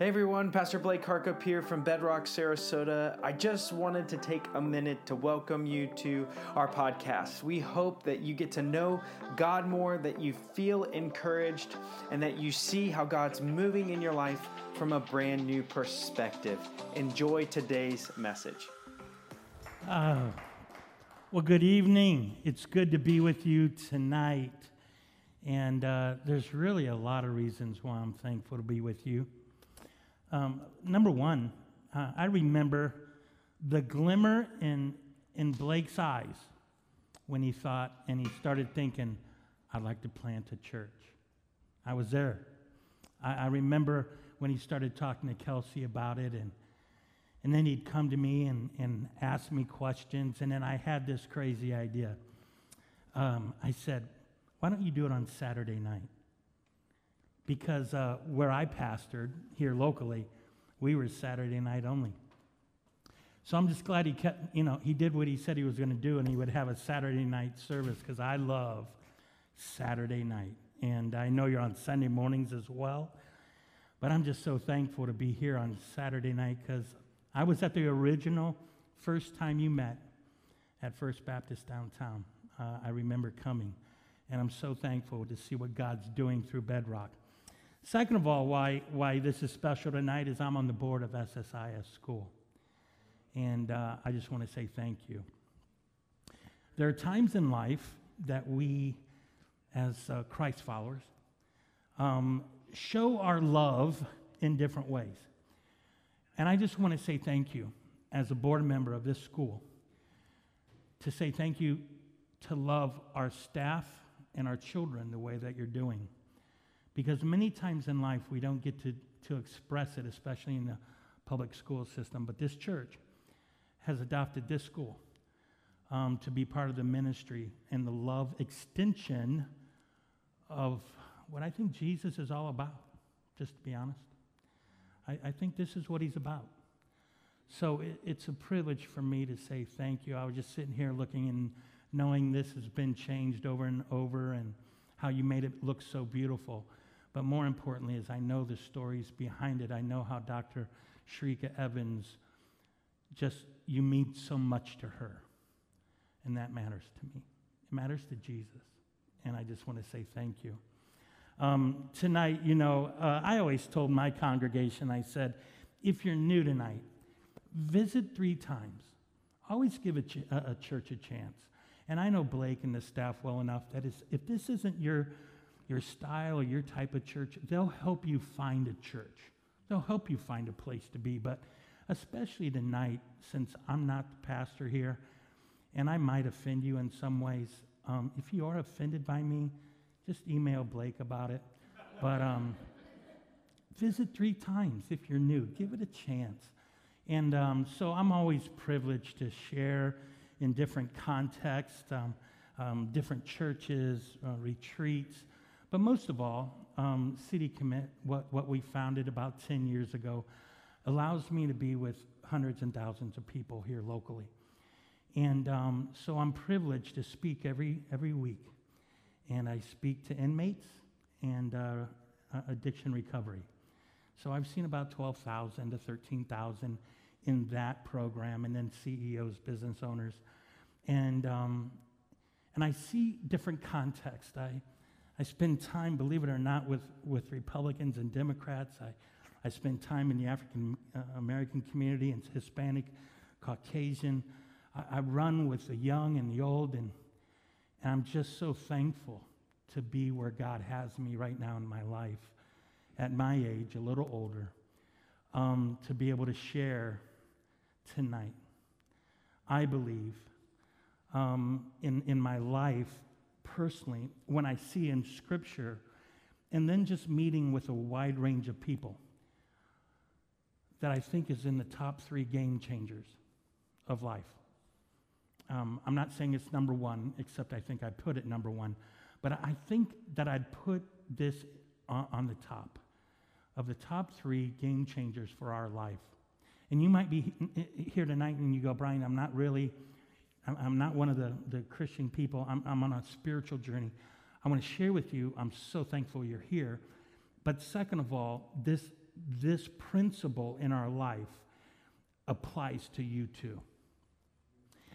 Hey everyone, Pastor Blake Harkup here from Bedrock, Sarasota. I just wanted to take a minute to welcome you to our podcast. We hope that you get to know God more, that you feel encouraged, and that you see how God's moving in your life from a brand new perspective. Enjoy today's message. Uh, well, good evening. It's good to be with you tonight. And uh, there's really a lot of reasons why I'm thankful to be with you. Um, number one, uh, I remember the glimmer in, in Blake's eyes when he thought and he started thinking, I'd like to plant a church. I was there. I, I remember when he started talking to Kelsey about it, and, and then he'd come to me and, and ask me questions, and then I had this crazy idea. Um, I said, Why don't you do it on Saturday night? Because uh, where I pastored here locally, we were Saturday night only. So I'm just glad he kept, you know, he did what he said he was going to do, and he would have a Saturday night service because I love Saturday night. And I know you're on Sunday mornings as well. But I'm just so thankful to be here on Saturday night because I was at the original first time you met at First Baptist downtown. Uh, I remember coming. And I'm so thankful to see what God's doing through Bedrock. Second of all, why, why this is special tonight is I'm on the board of SSIS School. And uh, I just want to say thank you. There are times in life that we, as uh, Christ followers, um, show our love in different ways. And I just want to say thank you as a board member of this school to say thank you to love our staff and our children the way that you're doing. Because many times in life we don't get to, to express it, especially in the public school system. But this church has adopted this school um, to be part of the ministry and the love extension of what I think Jesus is all about, just to be honest. I, I think this is what he's about. So it, it's a privilege for me to say thank you. I was just sitting here looking and knowing this has been changed over and over and how you made it look so beautiful. But more importantly, is I know the stories behind it. I know how Dr. Shrika Evans just, you mean so much to her. And that matters to me. It matters to Jesus. And I just want to say thank you. Um, tonight, you know, uh, I always told my congregation, I said, if you're new tonight, visit three times. Always give a, ch- a church a chance. And I know Blake and the staff well enough that is, if this isn't your your style or your type of church, they'll help you find a church. They'll help you find a place to be. But especially tonight, since I'm not the pastor here, and I might offend you in some ways, um, if you are offended by me, just email Blake about it. But um, visit three times if you're new. Give it a chance. And um, so I'm always privileged to share in different contexts, um, um, different churches, uh, retreats. But most of all, um, City Commit, what, what we founded about 10 years ago, allows me to be with hundreds and thousands of people here locally. And um, so I'm privileged to speak every, every week. And I speak to inmates and uh, addiction recovery. So I've seen about 12,000 to 13,000 in that program, and then CEOs, business owners. And, um, and I see different contexts. I, I spend time, believe it or not, with, with Republicans and Democrats. I, I spend time in the African uh, American community and Hispanic, Caucasian. I, I, run with the young and the old, and, and I'm just so thankful to be where God has me right now in my life, at my age, a little older, um, to be able to share tonight. I believe um, in, in my life personally when I see in Scripture, and then just meeting with a wide range of people that I think is in the top three game changers of life. Um, I'm not saying it's number one, except I think I put it number one, but I think that I'd put this on, on the top of the top three game changers for our life. And you might be here tonight and you go, Brian, I'm not really I'm not one of the, the Christian people. I'm, I'm on a spiritual journey. I want to share with you, I'm so thankful you're here. But second of all, this, this principle in our life applies to you too.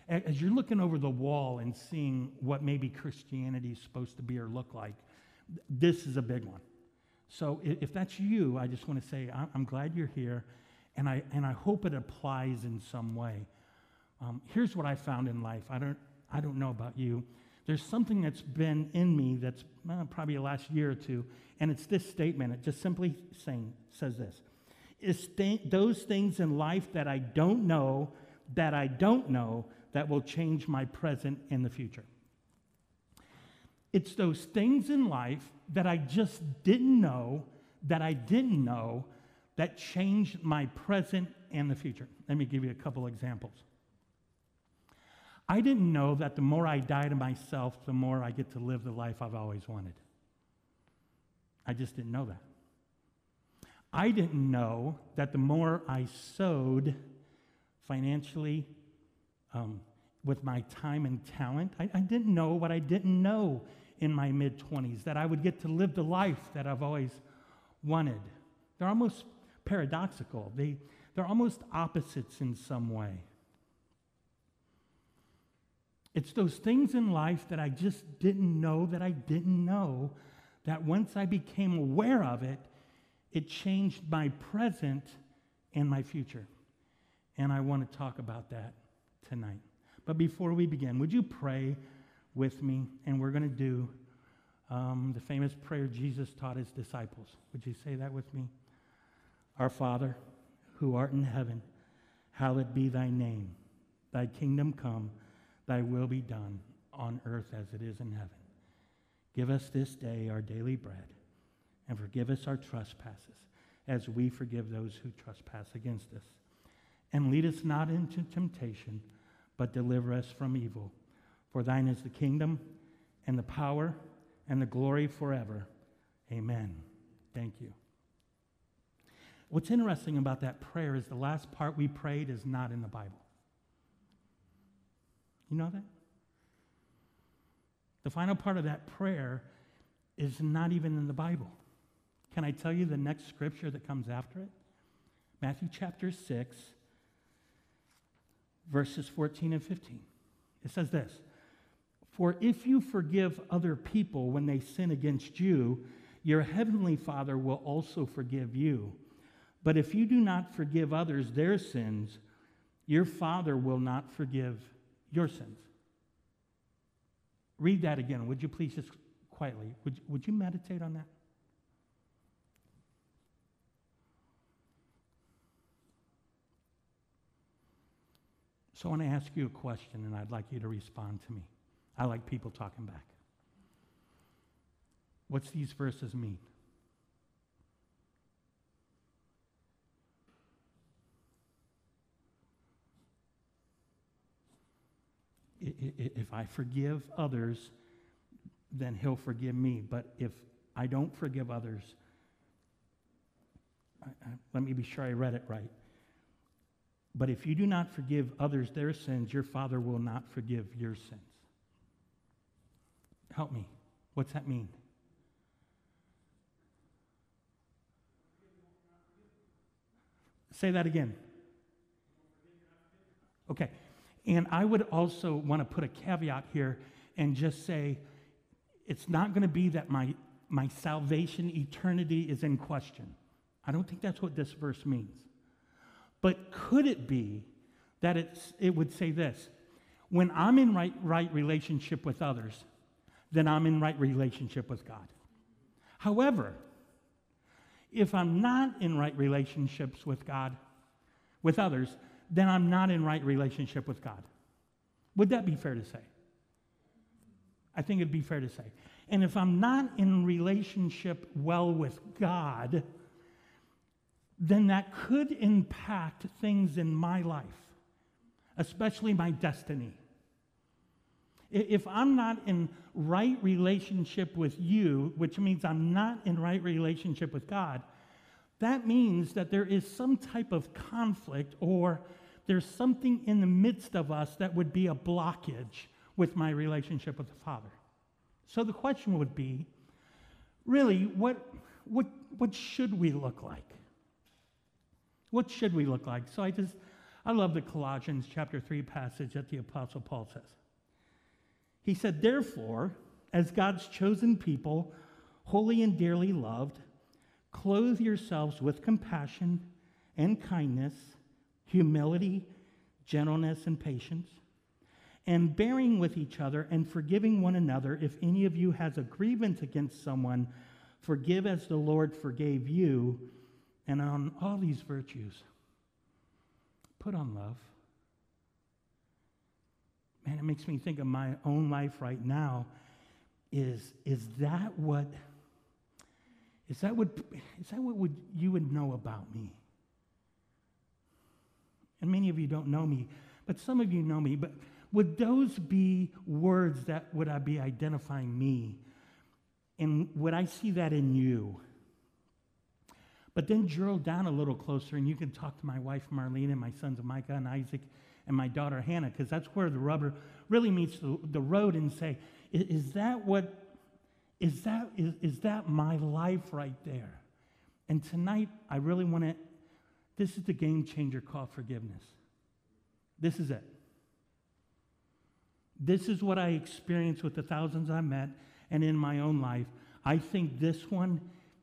As you're looking over the wall and seeing what maybe Christianity is supposed to be or look like, this is a big one. So if that's you, I just want to say I'm glad you're here, and I, and I hope it applies in some way. Um, here's what I found in life. I don't, I don't know about you. There's something that's been in me that's uh, probably the last year or two, and it's this statement. It just simply saying, says this. It's th- those things in life that I don't know, that I don't know, that will change my present and the future. It's those things in life that I just didn't know, that I didn't know, that changed my present and the future. Let me give you a couple examples. I didn't know that the more I die to myself, the more I get to live the life I've always wanted. I just didn't know that. I didn't know that the more I sowed financially, um, with my time and talent, I, I didn't know what I didn't know in my mid 20s, that I would get to live the life that I've always wanted. They're almost paradoxical, they, they're almost opposites in some way. It's those things in life that I just didn't know that I didn't know that once I became aware of it, it changed my present and my future. And I want to talk about that tonight. But before we begin, would you pray with me? And we're going to do um, the famous prayer Jesus taught his disciples. Would you say that with me? Our Father, who art in heaven, hallowed be thy name. Thy kingdom come, thy will be done on earth as it is in heaven. Give us this day our daily bread, and forgive us our trespasses, as we forgive those who trespass against us. And lead us not into temptation, but deliver us from evil. For thine is the kingdom, and the power, and the glory forever. Amen. Thank you. What's interesting about that prayer is the last part we prayed is not in the Bible. You know that? The final part of that prayer is not even in the Bible. Can I tell you the next scripture that comes after it? Matthew chapter 6, verses 14 and 15. It says this For if you forgive other people when they sin against you, your heavenly Father will also forgive you. But if you do not forgive others their sins, your Father will not forgive your sins. Read that again, would you please, just quietly? Would, would you meditate on that? So I want to ask you a question, and I'd like you to respond to me. I like people talking back. What's these verses mean? If I forgive others, then he'll forgive me. But if I don't forgive others, let me be sure I read it right. But if you do not forgive others their sins, your Father will not forgive your sins. Help me. What's that mean? Say that again. Okay. And I would also want to put a caveat here and just say it's not going to be that my, my salvation, eternity is in question. I don't think that's what this verse means. But could it be that it's, it would say this when I'm in right, right relationship with others, then I'm in right relationship with God. However, if I'm not in right relationships with God, with others, then I'm not in right relationship with God. Would that be fair to say? I think it'd be fair to say. And if I'm not in relationship well with God, then that could impact things in my life, especially my destiny. If I'm not in right relationship with you, which means I'm not in right relationship with God, that means that there is some type of conflict or there's something in the midst of us that would be a blockage with my relationship with the Father. So the question would be really, what, what, what should we look like? What should we look like? So I just, I love the Colossians chapter 3 passage that the Apostle Paul says. He said, Therefore, as God's chosen people, holy and dearly loved, clothe yourselves with compassion and kindness, humility, gentleness, and patience, and bearing with each other and forgiving one another. If any of you has a grievance against someone, forgive as the Lord forgave you. And on all these virtues, put on love. Man, it makes me think of my own life right now. Is, is that what is that what is that what would you would know about me? And many of you don't know me, but some of you know me. But would those be words that would I be identifying me? And would I see that in you? But then drill down a little closer, and you can talk to my wife Marlene and my sons Micah and Isaac and my daughter Hannah, because that's where the rubber really meets the, the road, and say, is that what is that is, is that my life right there? And tonight I really want to this is the game changer called forgiveness. This is it. This is what I experienced with the thousands I met and in my own life. I think this one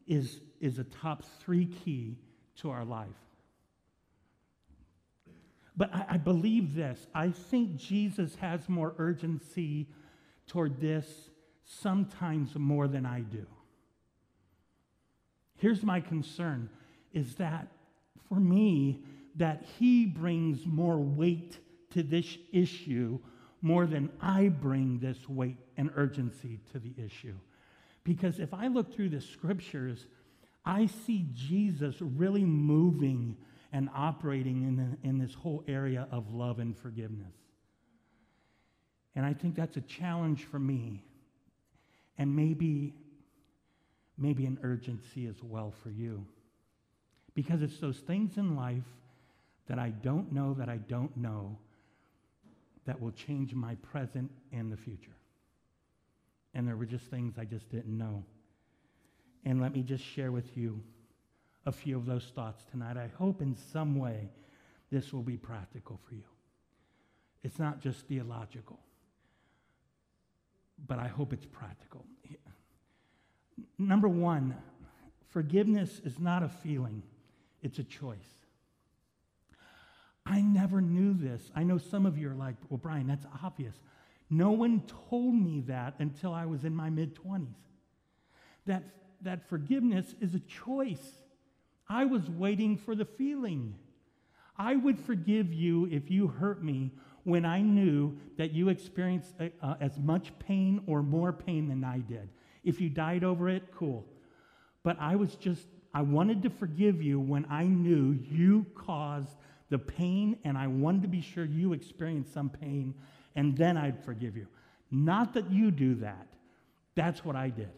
is, is a top three key to our life. But I, I believe this. I think Jesus has more urgency toward this sometimes more than I do. Here's my concern is that for me, that he brings more weight to this issue more than I bring this weight and urgency to the issue. Because if I look through the scriptures, I see Jesus really moving and operating in, the, in this whole area of love and forgiveness. And I think that's a challenge for me, and maybe, maybe an urgency as well for you. Because it's those things in life that I don't know that I don't know that will change my present and the future. And there were just things I just didn't know. And let me just share with you a few of those thoughts tonight. I hope in some way this will be practical for you. It's not just theological, but I hope it's practical. Number one, forgiveness is not a feeling, it's a choice. I never knew this. I know some of you are like, well, Brian, that's obvious. No one told me that until I was in my mid 20s. That, that forgiveness is a choice. I was waiting for the feeling. I would forgive you if you hurt me when I knew that you experienced uh, uh as much pain or more pain than I did. If you died over it, cool. But I was just, I wanted to forgive you when I knew you caused the pain, and I wanted to be sure you experienced some pain, and then I'd forgive you. Not that you do that. That's what I did.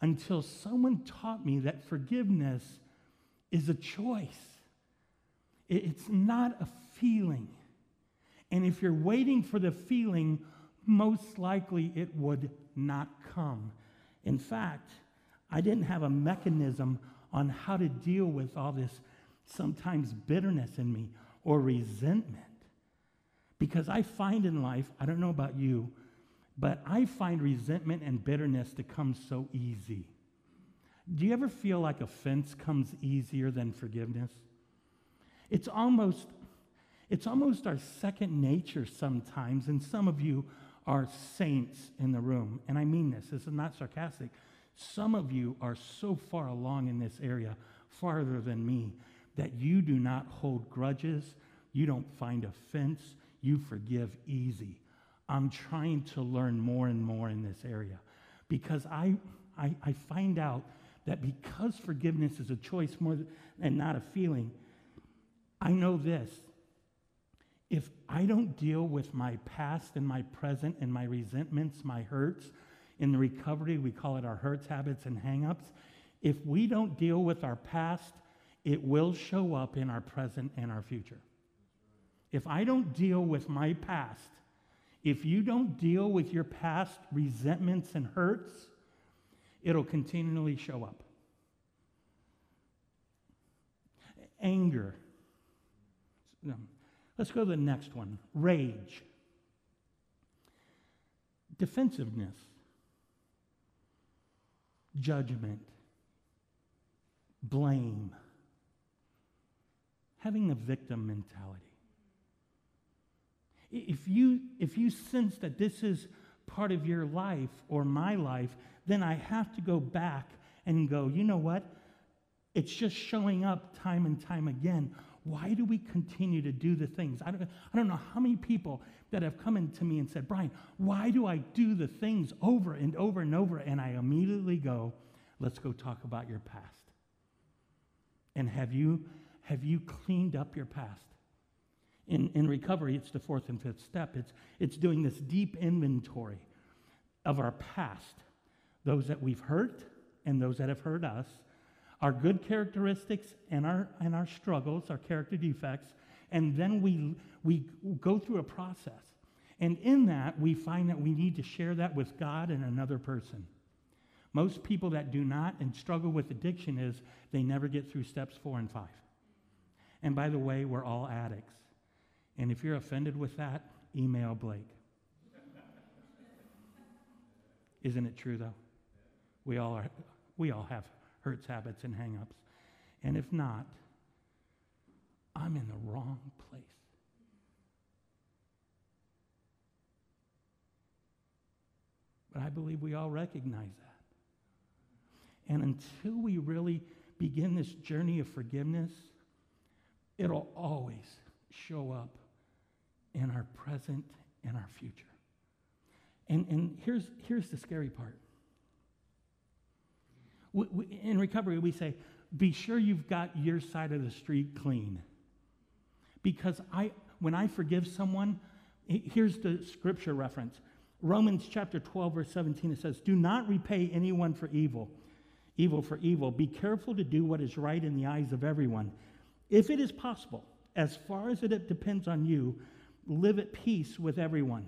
Until someone taught me that forgiveness is a choice, it's not a feeling. And if you're waiting for the feeling, most likely it would not come. In fact, I didn't have a mechanism on how to deal with all this sometimes bitterness in me or resentment. Because I find in life, I don't know about you, but I find resentment and bitterness to come so easy. Do you ever feel like offense comes easier than forgiveness? It's almost it's almost our second nature sometimes, and some of you are saints in the room. And I mean this, this is not sarcastic. Some of you are so far along in this area, farther than me, that you do not hold grudges, you don't find offense, you forgive easy. I'm trying to learn more and more in this area because I, I, I find out that because forgiveness is a choice more than, and not a feeling, I know this. If I don't deal with my past and my present and my resentments, my hurts, in the recovery, we call it our hurts, habits, and hangups. If we don't deal with our past it will show up in our present and our future. If I don't deal with my past, if you don't deal with your past resentments and hurts, it'll continually show up. anger. No. Let's go to the next one rage, defensiveness, judgment, blame, having a victim mentality. If you, if you sense that this is part of your life or my life, then I have to go back and go, you know what? It's just showing up time and time again. Why do we continue to do the things? I don't, I don't know how many people that have come into me and said, Brian, why do I do the things over and over and over? And I immediately go, let's go talk about your past. And have you, have you cleaned up your past? In, in recovery, it's the fourth and fifth step. It's, it's doing this deep inventory of our past, those that we've hurt and those that have hurt us, our good characteristics and our, and our struggles, our character defects, and then we, we go through a process. And in that, we find that we need to share that with God and another person. Most people that do not and struggle with addiction is they never get through steps four and five. And by the way, we're all addicts. And if you're offended with that, email Blake. Isn't it true though? We all are we all have hurts, habits, and hangups. And if not, I'm in the wrong place. But I believe we all recognize that. And until we really begin this journey of forgiveness, it'll always show up in our present and our future. And, and here's, here's the scary part. We, we, in recovery, we say, be sure you've got your side of the street clean. Because I, when I forgive someone, here's the scripture reference Romans chapter 12, verse 17, it says, Do not repay anyone for evil, evil for evil. Be careful to do what is right in the eyes of everyone. If it is possible, as far as it depends on you, live at peace with everyone.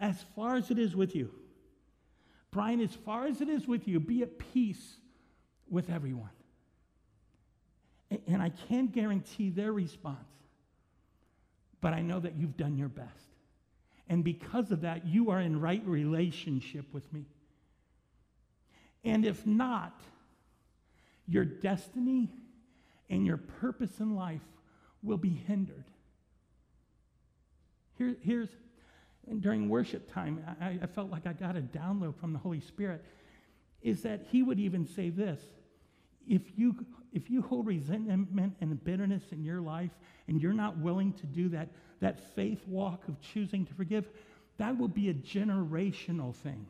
As far as it is with you. Brian, as far as it is with you, be at peace with everyone. And I can't guarantee their response, but I know that you've done your best. And because of that, you are in right relationship with me. And if not, your destiny and your purpose in life will be hindered. Here, here's during worship time, I, I felt like I got a download from the Holy Spirit. Is that He would even say this if you if you hold resentment and bitterness in your life and you're not willing to do that that faith walk of choosing to forgive that will be a generational thing.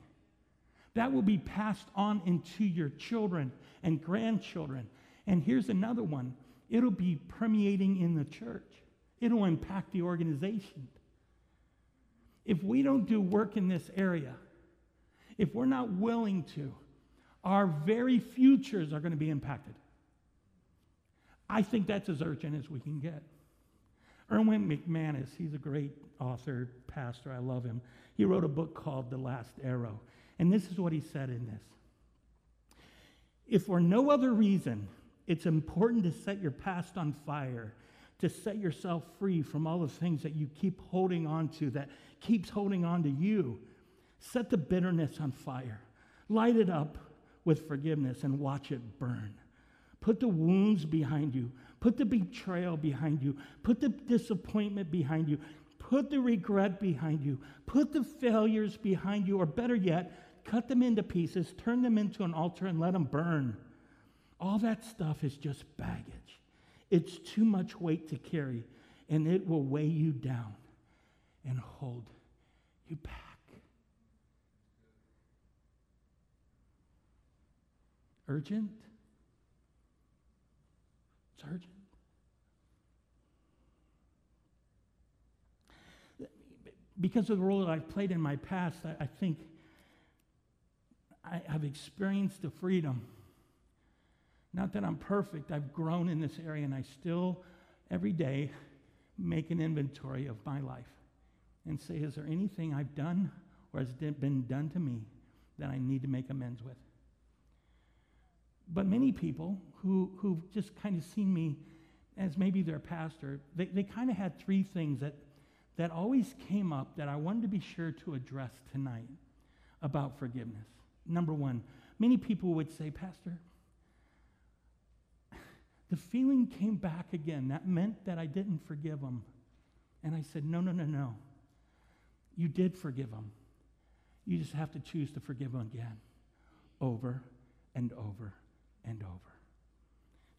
That will be passed on into your children and grandchildren. And here's another one. It'll be permeating in the church. It'll impact the organization if we don't do work in this area, if we're not willing to, our very futures are going to be impacted. I think that's as urgent as we can get. Erwin McManus, he's a great author, pastor, I love him. He wrote a book called The Last Arrow. And this is what he said in this. If for no other reason, it's important to set your past on fire to set yourself free from all the things that you keep holding on to, that keeps holding on to you. Set the bitterness on fire. Light it up with forgiveness and watch it burn. Put the wounds behind you. Put the betrayal behind you. Put the disappointment behind you. Put the regret behind you. Put the failures behind you. Or better yet, cut them into pieces, turn them into an altar, and let them burn. All that stuff is just baggage. It's too much weight to carry, and it will weigh you down and hold you back. Urgent? It's urgent. Because of the role that I've played in my past, I, I think I, have experienced the freedom not that I'm perfect, I've grown in this area and I still, every day, make an inventory of my life and say, is there anything I've done or has been done to me that I need to make amends with? But many people who, who've just kind of seen me as maybe their pastor, they, they kind of had three things that, that always came up that I wanted to be sure to address tonight about forgiveness. Number one, many people would say, Pastor, the feeling came back again. That meant that I didn't forgive them. And I said, No, no, no, no. You did forgive them. You just have to choose to forgive them again, over and over and over.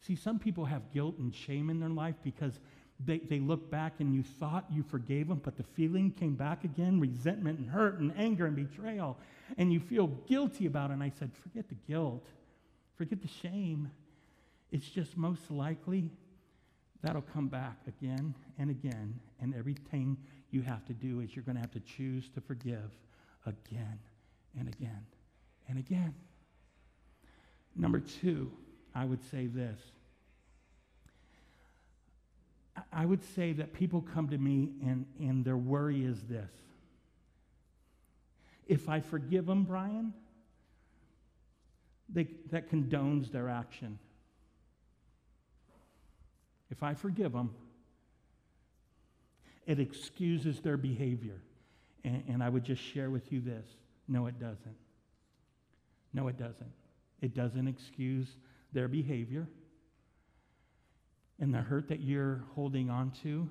See, some people have guilt and shame in their life because they, they look back and you thought you forgave them, but the feeling came back again resentment and hurt and anger and betrayal. And you feel guilty about it. And I said, forget the guilt, forget the shame. It's just most likely that'll come back again and again. And everything you have to do is you're going to have to choose to forgive again and again and again. Number two, I would say this. I would say that people come to me and, and their worry is this. If I forgive them, Brian, they, that condones their action. If I forgive them, it excuses their behavior. And, and I would just share with you this no, it doesn't. No, it doesn't. It doesn't excuse their behavior and the hurt that you're holding on to.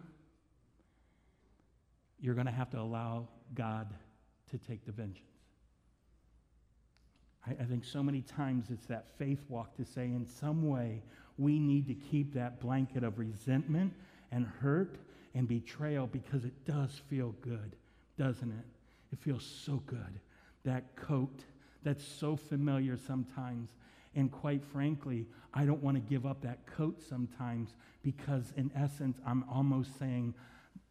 You're going to have to allow God to take the vengeance. I, I think so many times it's that faith walk to say, in some way, we need to keep that blanket of resentment and hurt and betrayal because it does feel good, doesn't it? It feels so good. That coat that's so familiar sometimes. And quite frankly, I don't want to give up that coat sometimes because, in essence, I'm almost saying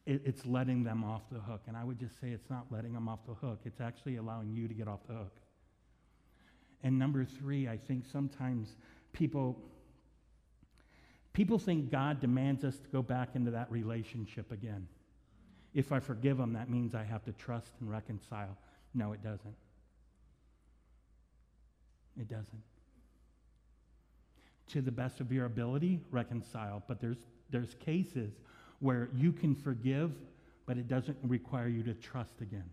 it, it's letting them off the hook. And I would just say it's not letting them off the hook, it's actually allowing you to get off the hook. And number three, I think sometimes people. People think God demands us to go back into that relationship again. If I forgive them, that means I have to trust and reconcile. No, it doesn't. It doesn't. To the best of your ability, reconcile. But there's, there's cases where you can forgive, but it doesn't require you to trust again.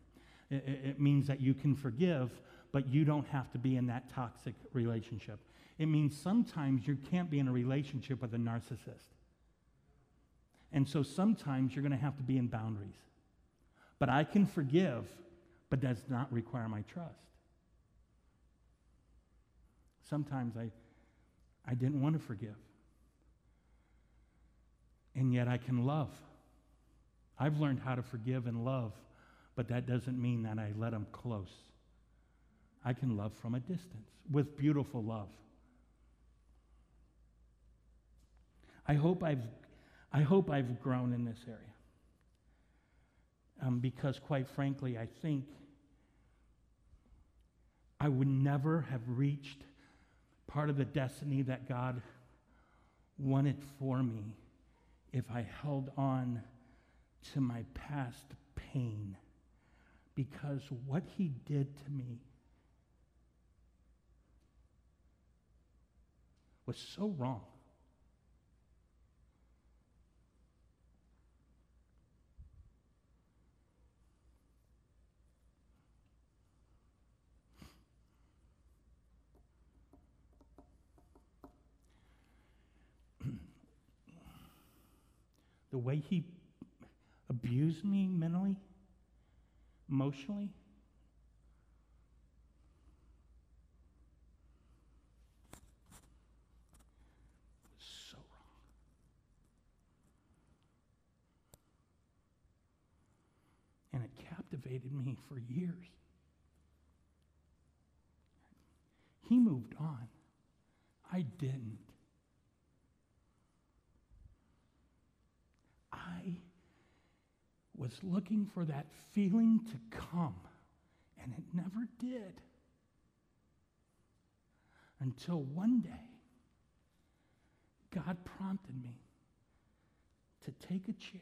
It, it means that you can forgive, but you don't have to be in that toxic relationship. It means sometimes you can't be in a relationship with a narcissist. And so sometimes you're going to have to be in boundaries. But I can forgive, but does not require my trust. Sometimes I, I didn't want to forgive. And yet I can love. I've learned how to forgive and love, but that doesn't mean that I let them close. I can love from a distance with beautiful love. I hope I've, I hope I've grown in this area. Um, because, quite frankly, I think I would never have reached part of the destiny that God wanted for me if I held on to my past pain because what he did to me was so wrong. The way he abused me mentally, emotionally. So wrong. And it captivated me for years. He moved on. I didn't. I was looking for that feeling to come, and it never did. Until one day, God prompted me to take a chair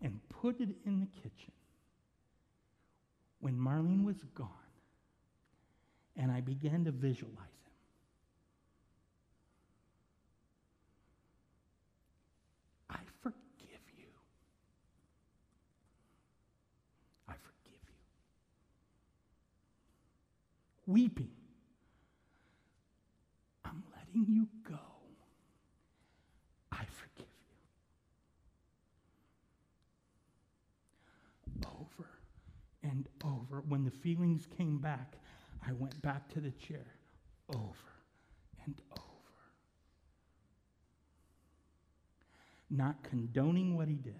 and put it in the kitchen when Marlene was gone, and I began to visualize weeping. I'm letting you go. I forgive you. Over and over. When the feelings came back, I went back to the chair. Over and over. Not condoning what he did,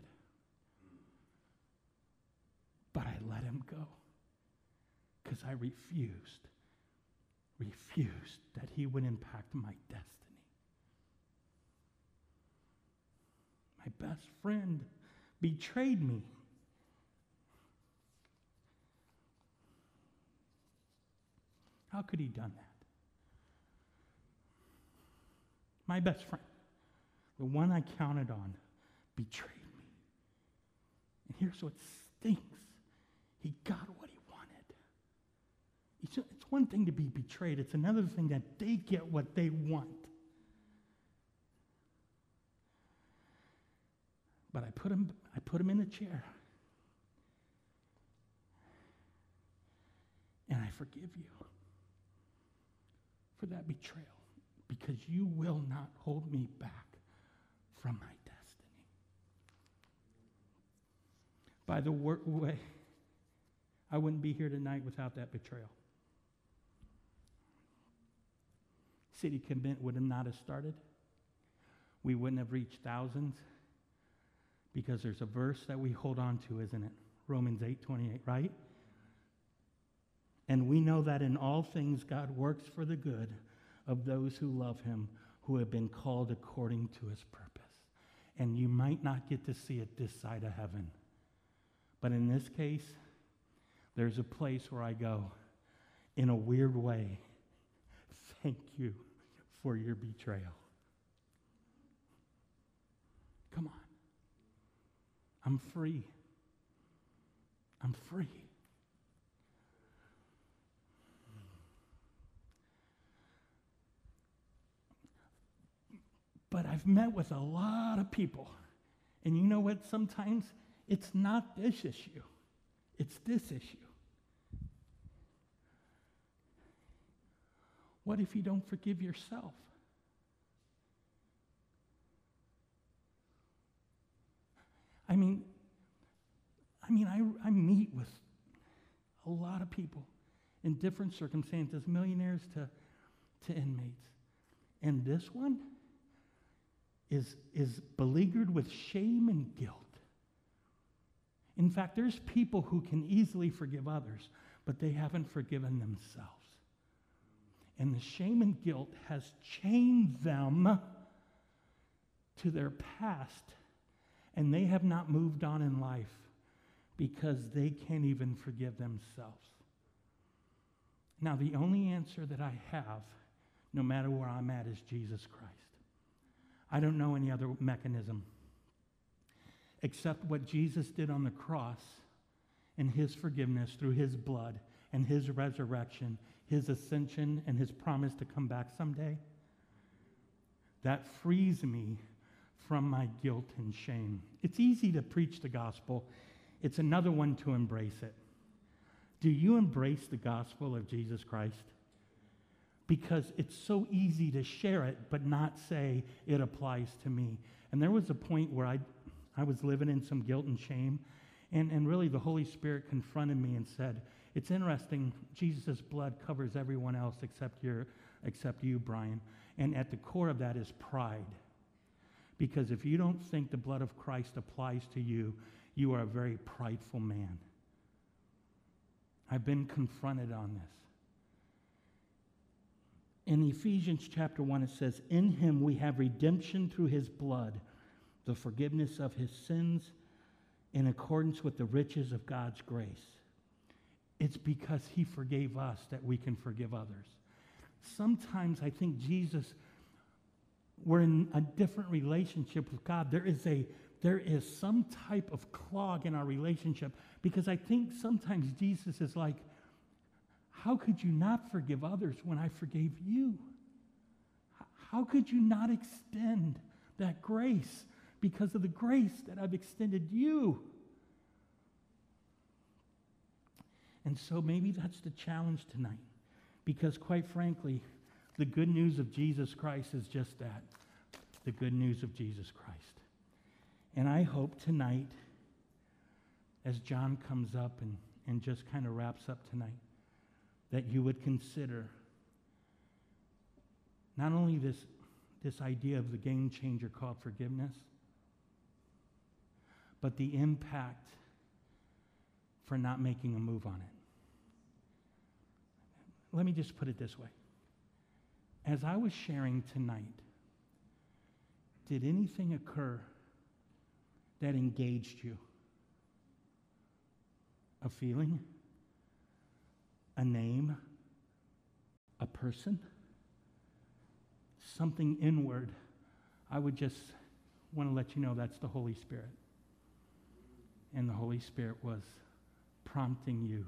but I let him go because I refused, refused that he would impact my destiny. My best friend betrayed me. How could he done that? My best friend, the one I counted on, betrayed me. And here's what stinks. He got what he wanted. It's, one thing to be betrayed, it's another thing that they get what they want. But I put him, I put him in a chair. And I forgive you for that betrayal because you will not hold me back from my destiny. By the way, I wouldn't be here tonight without that betrayal. City Commit would not have started. We wouldn't have reached thousands because there's a verse that we hold on to, isn't it? Romans 8 28, right? And we know that in all things God works for the good of those who love him, who have been called according to his purpose. And you might not get to see it this side of heaven. But in this case, there's a place where I go in a weird way. Thank you for your betrayal. Come on. I'm free. I'm free. But I've met with a lot of people. And you know what? Sometimes it's not this issue, it's this issue. What if you don't forgive yourself? I mean, I mean, I, I meet with a lot of people in different circumstances, millionaires to, to inmates. And this one is, is beleaguered with shame and guilt. In fact, there's people who can easily forgive others, but they haven't forgiven themselves. And the shame and guilt has chained them to their past, and they have not moved on in life because they can't even forgive themselves. Now, the only answer that I have, no matter where I'm at, is Jesus Christ. I don't know any other mechanism except what Jesus did on the cross and his forgiveness through his blood and his resurrection, his ascension, and his promise to come back someday. That frees me from my guilt and shame. It's easy to preach the gospel, it's another one to embrace it. Do you embrace the gospel of Jesus Christ? because it's so easy to share it but not say it applies to me. And there was a point where I, I was living in some guilt and shame, and, and really the Holy Spirit confronted me and said, It's interesting, Jesus' blood covers everyone else except, your, except you, Brian. And at the core of that is pride. Because if you don't think the blood of Christ applies to you, you are a very prideful man. I've been confronted on this. In Ephesians chapter 1, it says, In him we have redemption through his blood, the forgiveness of his sins in accordance with the riches of God's grace. It's because he forgave us that we can forgive others. Sometimes I think Jesus, we're in a different relationship with God. There is a there is some type of clog in our relationship because I think sometimes Jesus is like, how could you not forgive others when I forgave you? How could you not extend that grace because of the grace that I've extended you? And so maybe that's the challenge tonight Because, quite frankly, the good news of Jesus Christ is just that the good news of Jesus Christ. And I hope tonight, as John comes up and, and just kind of wraps up tonight, that you would consider not only this, this idea of the game changer called forgiveness, but the impact for not making a move on it. Let me just put it this way. As I was sharing tonight, did anything occur that engaged you? A feeling? A name? A person? Something inward? I would just want to let you know that's the Holy Spirit. And the Holy Spirit was prompting you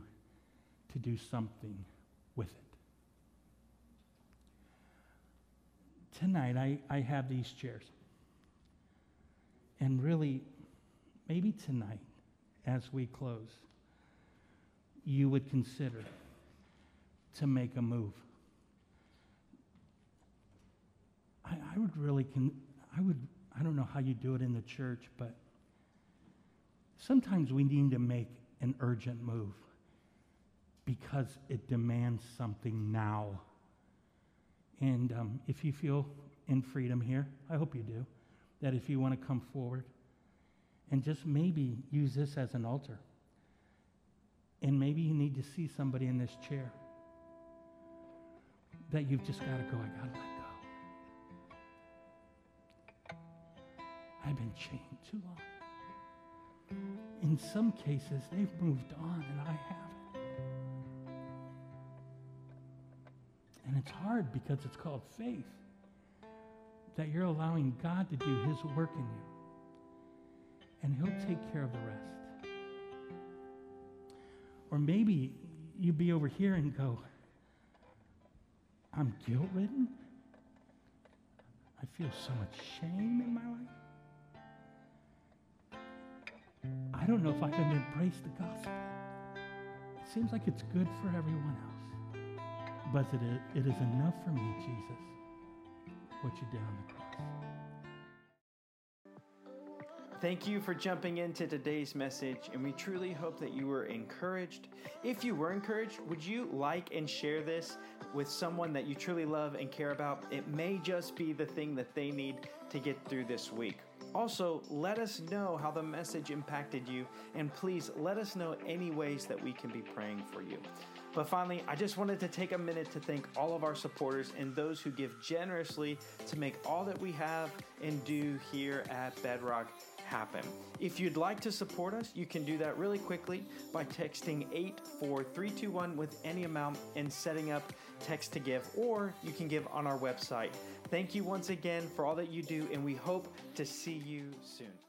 to do something with it. Tonight, I, I have these chairs. And really, maybe tonight, as we close, you would consider to make a move. I, I would really, con- I would, I don't know how you do it in the church, but sometimes we need to make an urgent move because it demands something now. And um, if you feel in freedom here, I hope you do, that if you want to come forward and just maybe use this as an altar, and maybe you need to see somebody in this chair that you've just got to go, I got to let go. I've been chained too long. In some cases, they've moved on and I haven't. And it's hard because it's called faith that you're allowing God to do His work in you. And He'll take care of the rest. Or maybe you'd be over here and go, I'm guilt ridden. I feel so much shame in my life. I don't know if I can embrace the gospel. It seems like it's good for everyone else. But it is, it is enough for me, Jesus, what you did on the cross. Thank you for jumping into today's message, and we truly hope that you were encouraged. If you were encouraged, would you like and share this with someone that you truly love and care about? It may just be the thing that they need to get through this week. Also, let us know how the message impacted you, and please let us know any ways that we can be praying for you. But finally, I just wanted to take a minute to thank all of our supporters and those who give generously to make all that we have and do here at Bedrock happen. If you'd like to support us, you can do that really quickly by texting 84321 with any amount and setting up text to give, or you can give on our website. Thank you once again for all that you do, and we hope to see you soon.